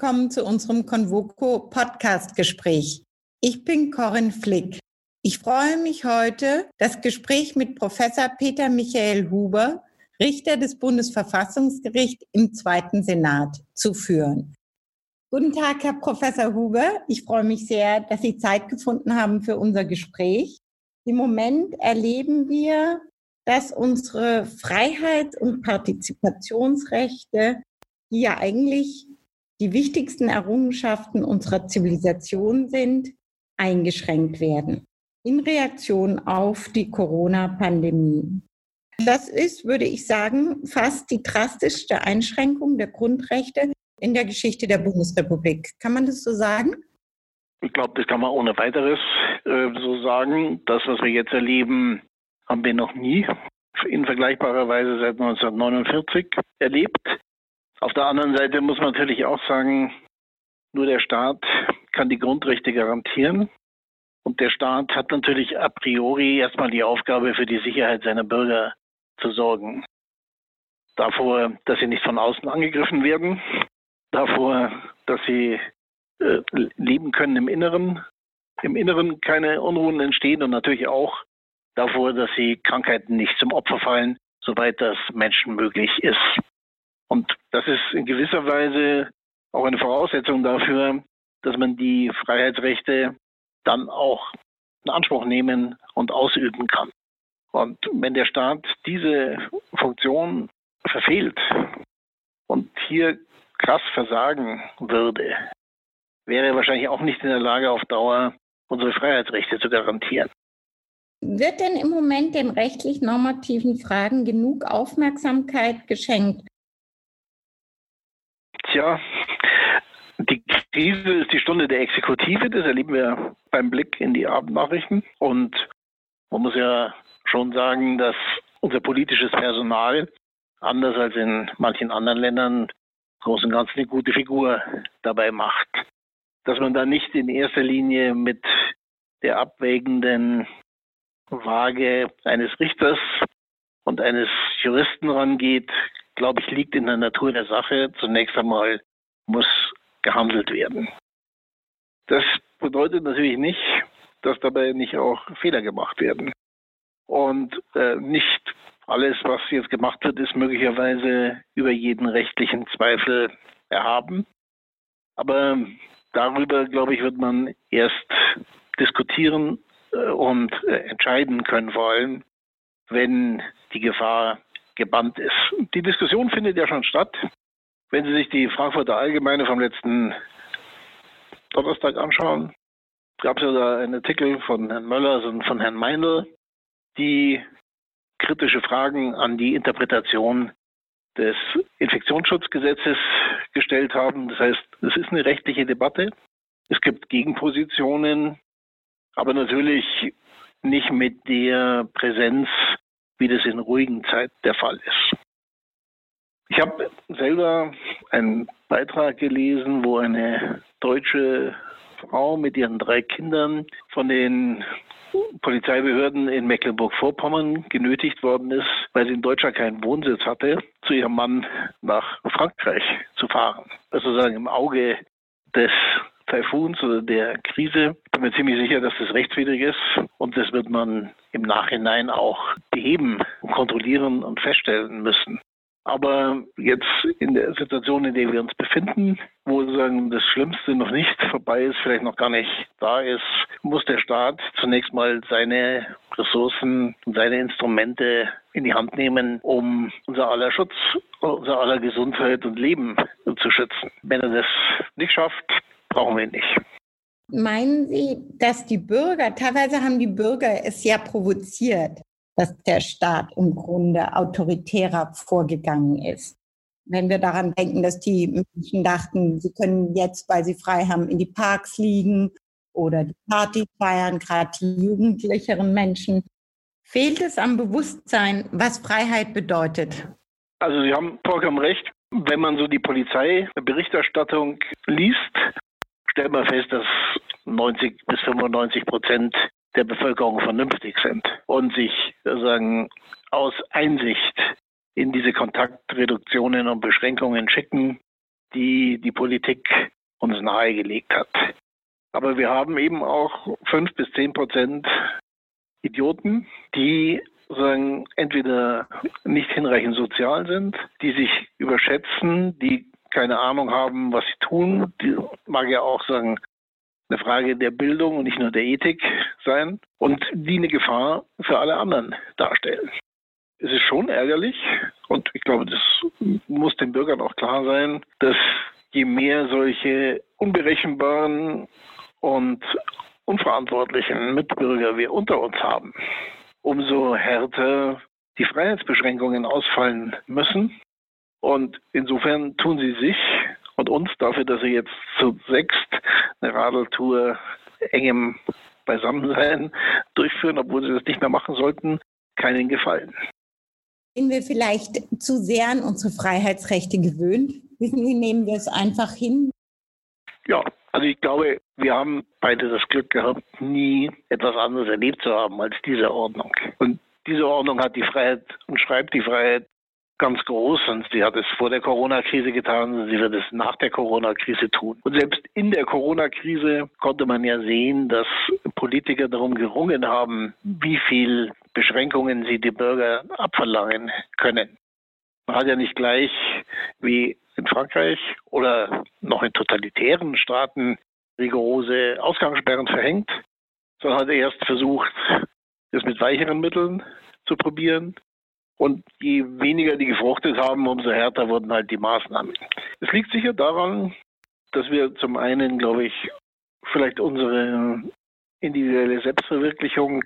Willkommen zu unserem Convoco Podcast Gespräch. Ich bin Corinne Flick. Ich freue mich heute, das Gespräch mit Professor Peter Michael Huber, Richter des Bundesverfassungsgerichts im Zweiten Senat, zu führen. Guten Tag, Herr Professor Huber. Ich freue mich sehr, dass Sie Zeit gefunden haben für unser Gespräch. Im Moment erleben wir, dass unsere Freiheits- und Partizipationsrechte, die ja eigentlich die wichtigsten Errungenschaften unserer Zivilisation sind, eingeschränkt werden in Reaktion auf die Corona-Pandemie. Das ist, würde ich sagen, fast die drastischste Einschränkung der Grundrechte in der Geschichte der Bundesrepublik. Kann man das so sagen? Ich glaube, das kann man ohne weiteres äh, so sagen. Das, was wir jetzt erleben, haben wir noch nie in vergleichbarer Weise seit 1949 erlebt. Auf der anderen Seite muss man natürlich auch sagen, nur der Staat kann die Grundrechte garantieren. Und der Staat hat natürlich a priori erstmal die Aufgabe, für die Sicherheit seiner Bürger zu sorgen. Davor, dass sie nicht von außen angegriffen werden, davor, dass sie äh, leben können im Inneren, im Inneren keine Unruhen entstehen und natürlich auch davor, dass sie Krankheiten nicht zum Opfer fallen, soweit das Menschen möglich ist. Und das ist in gewisser Weise auch eine Voraussetzung dafür, dass man die Freiheitsrechte dann auch in Anspruch nehmen und ausüben kann. Und wenn der Staat diese Funktion verfehlt und hier krass versagen würde, wäre er wahrscheinlich auch nicht in der Lage, auf Dauer unsere Freiheitsrechte zu garantieren. Wird denn im Moment den rechtlich normativen Fragen genug Aufmerksamkeit geschenkt? Tja, die Krise ist die Stunde der Exekutive, das erleben wir beim Blick in die Abendnachrichten. Und man muss ja schon sagen, dass unser politisches Personal, anders als in manchen anderen Ländern, groß und ganz eine gute Figur dabei macht. Dass man da nicht in erster Linie mit der abwägenden Waage eines Richters und eines Juristen rangeht, glaube ich, liegt in der Natur der Sache. Zunächst einmal muss gehandelt werden. Das bedeutet natürlich nicht, dass dabei nicht auch Fehler gemacht werden. Und äh, nicht alles, was jetzt gemacht wird, ist möglicherweise über jeden rechtlichen Zweifel erhaben. Aber darüber, glaube ich, wird man erst diskutieren äh, und äh, entscheiden können, vor allem, wenn die Gefahr gebannt ist. Die Diskussion findet ja schon statt. Wenn Sie sich die Frankfurter Allgemeine vom letzten Donnerstag anschauen, gab es ja da einen Artikel von Herrn Möllers und von Herrn Meindl, die kritische Fragen an die Interpretation des Infektionsschutzgesetzes gestellt haben. Das heißt, es ist eine rechtliche Debatte. Es gibt Gegenpositionen, aber natürlich nicht mit der Präsenz, wie das in ruhigen Zeiten der Fall ist. Ich habe selber einen Beitrag gelesen, wo eine deutsche Frau mit ihren drei Kindern von den Polizeibehörden in Mecklenburg-Vorpommern genötigt worden ist, weil sie in Deutschland keinen Wohnsitz hatte, zu ihrem Mann nach Frankreich zu fahren. Also sozusagen im Auge des Taifuns oder der Krise. Ich bin mir ziemlich sicher, dass das rechtswidrig ist und das wird man im Nachhinein auch beheben, kontrollieren und feststellen müssen. Aber jetzt in der Situation, in der wir uns befinden, wo sozusagen das Schlimmste noch nicht vorbei ist, vielleicht noch gar nicht da ist, muss der Staat zunächst mal seine Ressourcen und seine Instrumente in die Hand nehmen, um unser aller Schutz, unser aller Gesundheit und Leben zu schützen. Wenn er das nicht schafft, brauchen wir nicht. Meinen Sie, dass die Bürger, teilweise haben die Bürger es ja provoziert, dass der Staat im Grunde autoritärer vorgegangen ist. Wenn wir daran denken, dass die Menschen dachten, sie können jetzt, weil sie frei haben, in die Parks liegen oder die Party feiern, gerade die jugendlicheren Menschen. Fehlt es am Bewusstsein, was Freiheit bedeutet? Also Sie haben vollkommen recht. Wenn man so die Polizeiberichterstattung liest, stellt man fest, dass 90 bis 95 Prozent der Bevölkerung vernünftig sind und sich sozusagen aus Einsicht in diese Kontaktreduktionen und Beschränkungen schicken die die Politik uns nahegelegt hat. Aber wir haben eben auch fünf bis zehn Prozent Idioten, die sagen, entweder nicht hinreichend sozial sind, die sich überschätzen, die keine Ahnung haben, was sie tun. Die mag ja auch sagen, eine Frage der Bildung und nicht nur der Ethik sein und die eine Gefahr für alle anderen darstellen. Es ist schon ärgerlich und ich glaube, das muss den Bürgern auch klar sein, dass je mehr solche unberechenbaren und unverantwortlichen Mitbürger wir unter uns haben, umso härter die Freiheitsbeschränkungen ausfallen müssen. Und insofern tun sie sich und uns dafür, dass sie jetzt zu sechst eine Radeltour engem Beisammensein durchführen, obwohl sie das nicht mehr machen sollten, keinen Gefallen. Sind wir vielleicht zu sehr an unsere Freiheitsrechte gewöhnt? Wissen Sie, nehmen wir es einfach hin? Ja, also ich glaube, wir haben beide das Glück gehabt, nie etwas anderes erlebt zu haben als diese Ordnung. Und diese Ordnung hat die Freiheit und schreibt die Freiheit ganz groß und sie hat es vor der Corona-Krise getan, sie wird es nach der Corona-Krise tun. Und selbst in der Corona-Krise konnte man ja sehen, dass Politiker darum gerungen haben, wie viel Beschränkungen sie die Bürger abverlangen können. Man hat ja nicht gleich wie in Frankreich oder noch in totalitären Staaten rigorose Ausgangssperren verhängt, sondern hat erst versucht, es mit weicheren Mitteln zu probieren. Und je weniger die gefruchtet haben, umso härter wurden halt die Maßnahmen. Es liegt sicher daran, dass wir zum einen, glaube ich, vielleicht unsere individuelle Selbstverwirklichung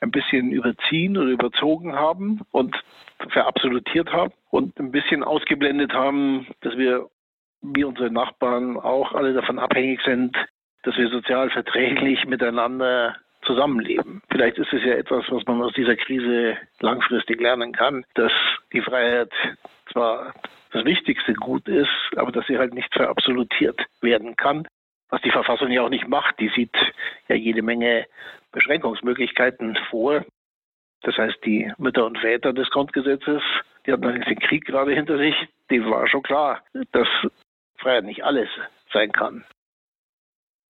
ein bisschen überziehen oder überzogen haben und verabsolutiert haben und ein bisschen ausgeblendet haben, dass wir wie unsere Nachbarn auch alle davon abhängig sind, dass wir sozial verträglich miteinander zusammenleben. Vielleicht ist es ja etwas, was man aus dieser Krise langfristig lernen kann, dass die Freiheit zwar das wichtigste Gut ist, aber dass sie halt nicht verabsolutiert werden kann, was die Verfassung ja auch nicht macht. Die sieht ja jede Menge Beschränkungsmöglichkeiten vor. Das heißt, die Mütter und Väter des Grundgesetzes, die hatten allerdings den Krieg gerade hinter sich, dem war schon klar, dass Freiheit nicht alles sein kann.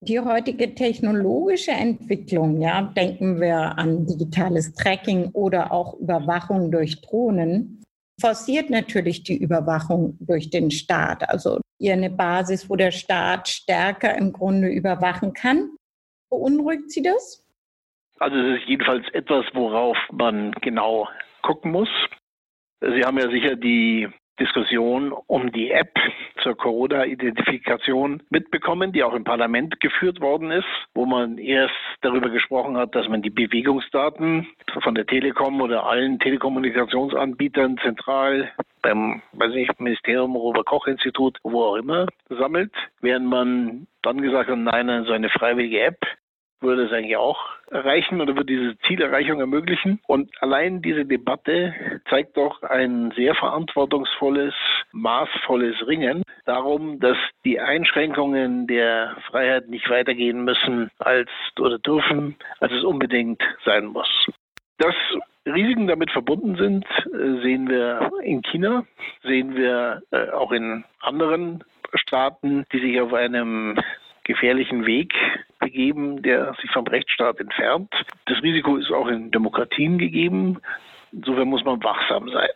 Die heutige technologische Entwicklung, ja, denken wir an digitales Tracking oder auch Überwachung durch Drohnen, forciert natürlich die Überwachung durch den Staat. Also ihr eine Basis, wo der Staat stärker im Grunde überwachen kann. Beunruhigt Sie das? Also es ist jedenfalls etwas, worauf man genau gucken muss. Sie haben ja sicher die Diskussion um die App zur Corona-Identifikation mitbekommen, die auch im Parlament geführt worden ist, wo man erst darüber gesprochen hat, dass man die Bewegungsdaten von der Telekom oder allen Telekommunikationsanbietern zentral beim weiß nicht, Ministerium, Robert-Koch-Institut, wo auch immer, sammelt, während man dann gesagt hat, nein, so eine freiwillige App würde es eigentlich auch erreichen oder würde diese Zielerreichung ermöglichen. Und allein diese Debatte zeigt doch ein sehr verantwortungsvolles, maßvolles Ringen darum, dass die Einschränkungen der Freiheit nicht weitergehen müssen als oder dürfen, als es unbedingt sein muss. Dass Risiken damit verbunden sind, sehen wir in China, sehen wir äh, auch in anderen Staaten, die sich auf einem gefährlichen Weg begeben, der sich vom Rechtsstaat entfernt. Das Risiko ist auch in Demokratien gegeben. Insofern muss man wachsam sein.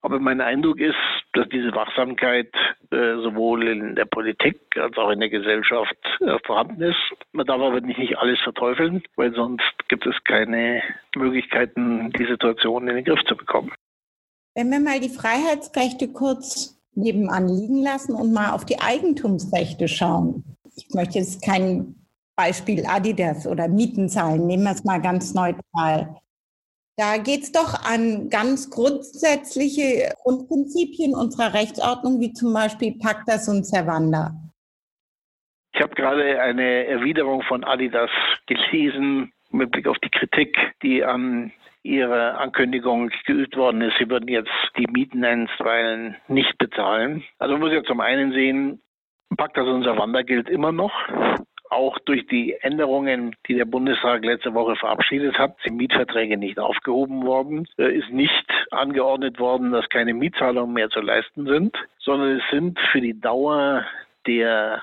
Aber mein Eindruck ist, dass diese Wachsamkeit äh, sowohl in der Politik als auch in der Gesellschaft äh, vorhanden ist. Man darf aber nicht, nicht alles verteufeln, weil sonst gibt es keine Möglichkeiten, die Situation in den Griff zu bekommen. Wenn wir mal die Freiheitsrechte kurz nebenan liegen lassen und mal auf die Eigentumsrechte schauen ich möchte jetzt kein Beispiel Adidas oder Mietenzahlen, nehmen wir es mal ganz neutral. Da geht es doch an ganz grundsätzliche Grundprinzipien unserer Rechtsordnung, wie zum Beispiel Pactas und Servanda. Ich habe gerade eine Erwiderung von Adidas gelesen mit Blick auf die Kritik, die an ihrer Ankündigung geübt worden ist, sie würden jetzt die Mieten einstweilen nicht bezahlen. Also man muss ja zum einen sehen, Pacta unser Wander gilt immer noch. Auch durch die Änderungen, die der Bundestag letzte Woche verabschiedet hat, sind Mietverträge nicht aufgehoben worden, äh, ist nicht angeordnet worden, dass keine Mietzahlungen mehr zu leisten sind, sondern es sind für die Dauer der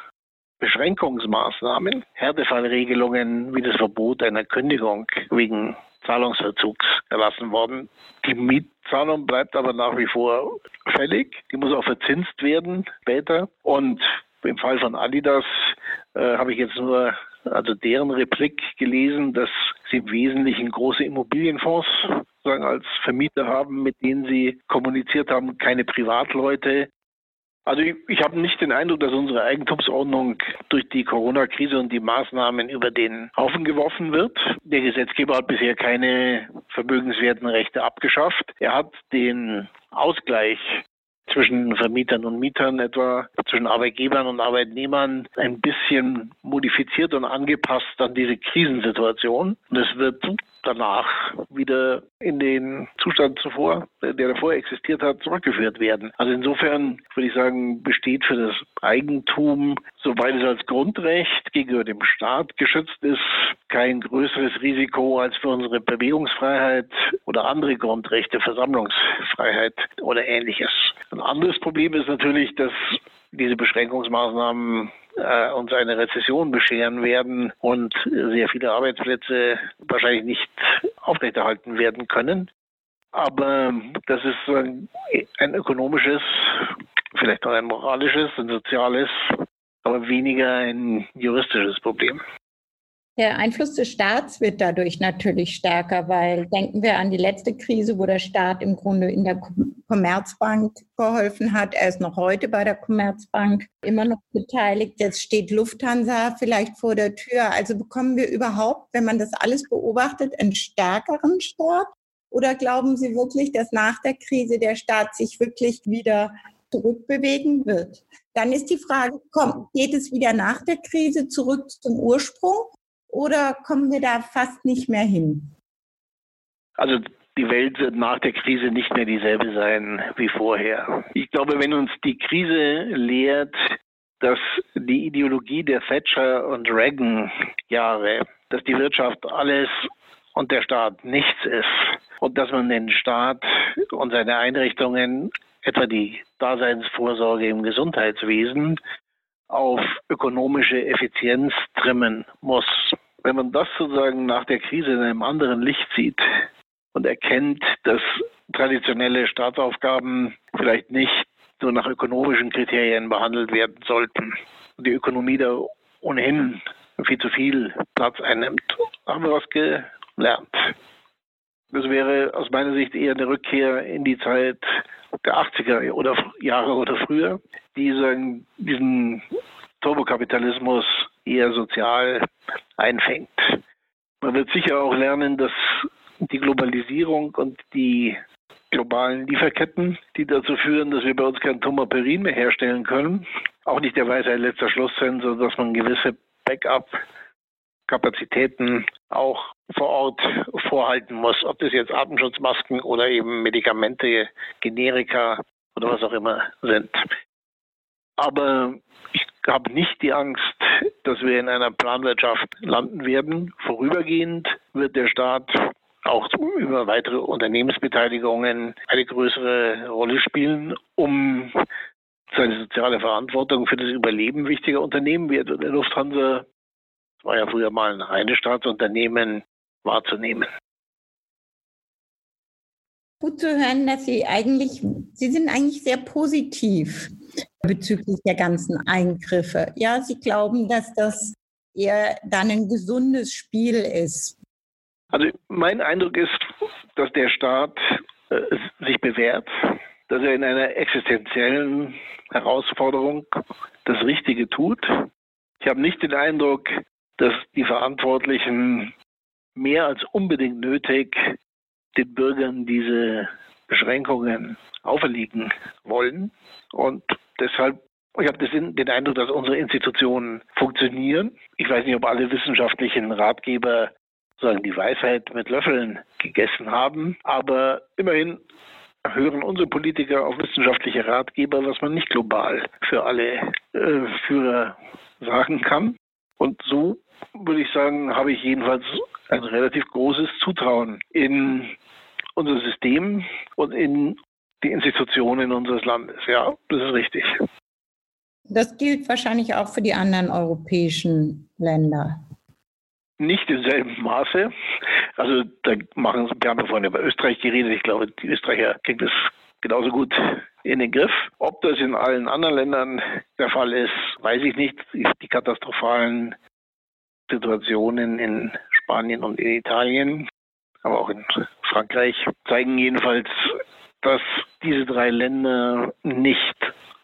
Beschränkungsmaßnahmen, Härtefallregelungen wie das Verbot einer Kündigung wegen Zahlungsverzugs erlassen worden. Die Mietzahlung bleibt aber nach wie vor fällig. Die muss auch verzinst werden später. Und im Fall von Adidas äh, habe ich jetzt nur also deren Replik gelesen, dass sie im Wesentlichen große Immobilienfonds sagen, als Vermieter haben, mit denen sie kommuniziert haben, keine Privatleute. Also ich, ich habe nicht den Eindruck, dass unsere Eigentumsordnung durch die Corona-Krise und die Maßnahmen über den Haufen geworfen wird. Der Gesetzgeber hat bisher keine vermögenswerten Rechte abgeschafft. Er hat den Ausgleich zwischen Vermietern und Mietern, etwa zwischen Arbeitgebern und Arbeitnehmern, ein bisschen modifiziert und angepasst an diese Krisensituation. Und es wird danach wieder in den Zustand zuvor, der davor existiert hat, zurückgeführt werden. Also insofern würde ich sagen, besteht für das Eigentum, soweit es als Grundrecht gegenüber dem Staat geschützt ist, kein größeres Risiko als für unsere Bewegungsfreiheit oder andere Grundrechte, Versammlungsfreiheit oder ähnliches. Ein anderes Problem ist natürlich, dass diese Beschränkungsmaßnahmen äh, uns eine Rezession bescheren werden und sehr viele Arbeitsplätze wahrscheinlich nicht aufrechterhalten werden können. Aber das ist ein, ein ökonomisches, vielleicht auch ein moralisches, ein soziales, aber weniger ein juristisches Problem. Der Einfluss des Staats wird dadurch natürlich stärker, weil denken wir an die letzte Krise, wo der Staat im Grunde in der Commerzbank geholfen hat. Er ist noch heute bei der Commerzbank immer noch beteiligt. Jetzt steht Lufthansa vielleicht vor der Tür. Also bekommen wir überhaupt, wenn man das alles beobachtet, einen stärkeren Staat? Oder glauben Sie wirklich, dass nach der Krise der Staat sich wirklich wieder zurückbewegen wird? Dann ist die Frage, kommt, geht es wieder nach der Krise zurück zum Ursprung oder kommen wir da fast nicht mehr hin? Also die Welt wird nach der Krise nicht mehr dieselbe sein wie vorher. Ich glaube, wenn uns die Krise lehrt, dass die Ideologie der Thatcher und Reagan Jahre, dass die Wirtschaft alles und der Staat nichts ist und dass man den Staat und seine Einrichtungen, etwa die Daseinsvorsorge im Gesundheitswesen, auf ökonomische Effizienz trimmen muss. Wenn man das sozusagen nach der Krise in einem anderen Licht sieht und erkennt, dass traditionelle Staatsaufgaben vielleicht nicht nur nach ökonomischen Kriterien behandelt werden sollten die Ökonomie da ohnehin viel zu viel Platz einnimmt, haben wir was gelernt. Das wäre aus meiner Sicht eher eine Rückkehr in die Zeit der 80er oder Jahre oder früher, die sagen, diesen Turbokapitalismus eher sozial einfängt. Man wird sicher auch lernen, dass die Globalisierung und die globalen Lieferketten, die dazu führen, dass wir bei uns kein Tomaperin mehr herstellen können, auch nicht der Weisheit letzter Schluss sind, sondern dass man gewisse Backup-Kapazitäten auch vor Ort vorhalten muss, ob das jetzt Atemschutzmasken oder eben Medikamente, Generika oder was auch immer sind. Aber ich habe nicht die Angst, dass wir in einer Planwirtschaft landen werden. Vorübergehend wird der Staat auch über weitere Unternehmensbeteiligungen eine größere Rolle spielen, um seine soziale Verantwortung für das Überleben wichtiger Unternehmen wie der Lufthansa, das war ja früher mal ein reines Staatsunternehmen, wahrzunehmen. Gut zu hören, dass Sie eigentlich, Sie sind eigentlich sehr positiv bezüglich der ganzen Eingriffe. Ja, Sie glauben, dass das eher dann ein gesundes Spiel ist. Also mein Eindruck ist, dass der Staat äh, sich bewährt, dass er in einer existenziellen Herausforderung das Richtige tut. Ich habe nicht den Eindruck, dass die Verantwortlichen mehr als unbedingt nötig den Bürgern diese Beschränkungen auferlegen wollen. Und deshalb, ich habe den Eindruck, dass unsere Institutionen funktionieren. Ich weiß nicht, ob alle wissenschaftlichen Ratgeber sagen, die Weisheit mit Löffeln gegessen haben, aber immerhin hören unsere Politiker auf wissenschaftliche Ratgeber, was man nicht global für alle äh, Führer sagen kann. Und so würde ich sagen, habe ich jedenfalls ein relativ großes Zutrauen in unser System und in die Institutionen unseres Landes. Ja, das ist richtig. Das gilt wahrscheinlich auch für die anderen europäischen Länder. Nicht im selben Maße. Also da machen wir haben ja vorhin über Österreich geredet. Ich glaube, die Österreicher kriegen das genauso gut in den Griff. Ob das in allen anderen Ländern der Fall ist, weiß ich nicht. Die katastrophalen Situationen in Spanien und in Italien, aber auch in Frankreich zeigen jedenfalls, dass diese drei Länder nicht,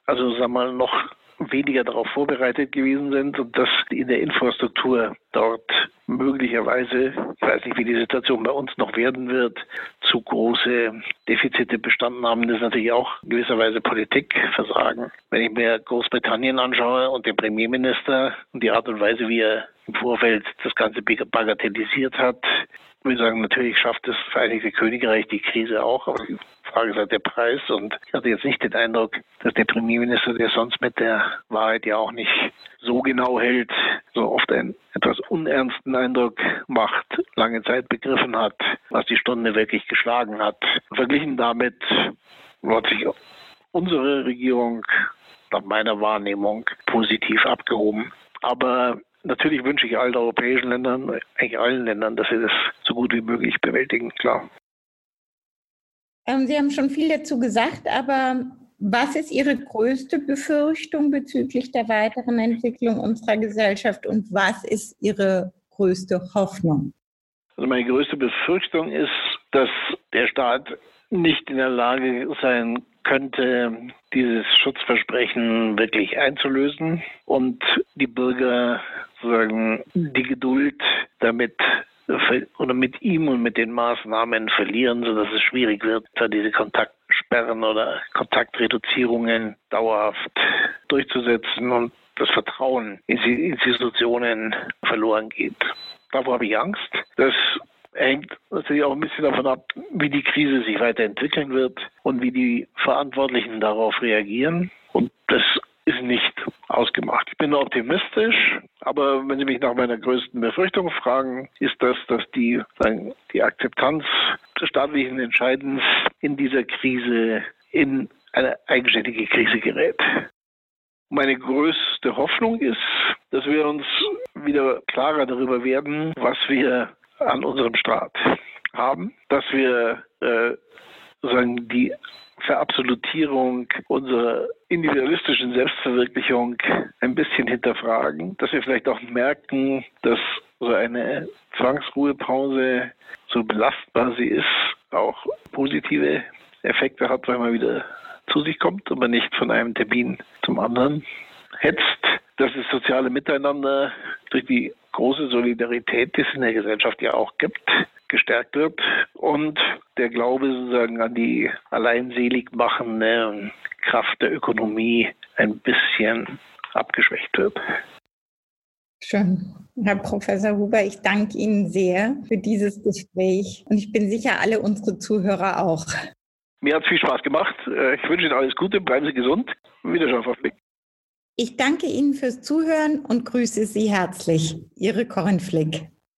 also wir mal, noch weniger darauf vorbereitet gewesen sind und dass in der Infrastruktur dort möglicherweise, ich weiß nicht, wie die Situation bei uns noch werden wird, zu große Defizite bestanden haben. Das ist natürlich auch gewisserweise Politikversagen. Wenn ich mir Großbritannien anschaue und den Premierminister und die Art und Weise, wie er im Vorfeld das Ganze bagatellisiert hat, würde ich sagen, natürlich schafft das Vereinigte Königreich die Krise auch, aber die Frage ist halt der Preis. Und ich hatte jetzt nicht den Eindruck, dass der Premierminister, der sonst mit der Wahrheit ja auch nicht so genau hält, so oft einen etwas unernsten Eindruck macht, lange Zeit begriffen hat, was die Stunde wirklich geschlagen hat. Verglichen damit hat sich unsere Regierung nach meiner Wahrnehmung positiv abgehoben. Aber natürlich wünsche ich allen europäischen Ländern, eigentlich allen Ländern, dass sie das so gut wie möglich bewältigen, klar. Ähm, sie haben schon viel dazu gesagt, aber was ist Ihre größte Befürchtung bezüglich der weiteren Entwicklung unserer Gesellschaft und was ist Ihre größte Hoffnung? Also meine größte Befürchtung ist, dass der Staat nicht in der Lage sein könnte, dieses Schutzversprechen wirklich einzulösen und die Bürger sozusagen die Geduld damit oder mit ihm und mit den Maßnahmen verlieren, sodass es schwierig wird, diese Kontaktsperren oder Kontaktreduzierungen dauerhaft durchzusetzen und das Vertrauen in die Institutionen verloren geht. Davor habe ich Angst. Das hängt natürlich auch ein bisschen davon ab, wie die Krise sich weiterentwickeln wird und wie die Verantwortlichen darauf reagieren. Und das ist nicht ausgemacht. Ich bin optimistisch, aber wenn Sie mich nach meiner größten Befürchtung fragen, ist das, dass die, die Akzeptanz des staatlichen Entscheidens in dieser Krise in eine eigenständige Krise gerät. Meine größte Hoffnung ist, dass wir uns wieder klarer darüber werden, was wir an unserem Staat haben, dass wir äh, sagen, die Verabsolutierung unserer individualistischen Selbstverwirklichung ein bisschen hinterfragen, dass wir vielleicht auch merken, dass so eine Zwangsruhepause, so belastbar sie ist, auch positive Effekte hat, weil man wieder zu sich kommt und man nicht von einem Termin zum anderen hetzt, dass das soziale Miteinander durch die große Solidarität, die es in der Gesellschaft ja auch gibt, gestärkt wird und der Glaube sozusagen an die alleinselig machende Kraft der Ökonomie ein bisschen abgeschwächt wird. Schön. Herr Professor Huber, ich danke Ihnen sehr für dieses Gespräch und ich bin sicher, alle unsere Zuhörer auch. Mir hat es viel Spaß gemacht. Äh, ich wünsche Ihnen alles Gute, bleiben Sie gesund. Wiederschauen, Frau Flick. Ich danke Ihnen fürs Zuhören und grüße Sie herzlich. Ihre Corinne Flick.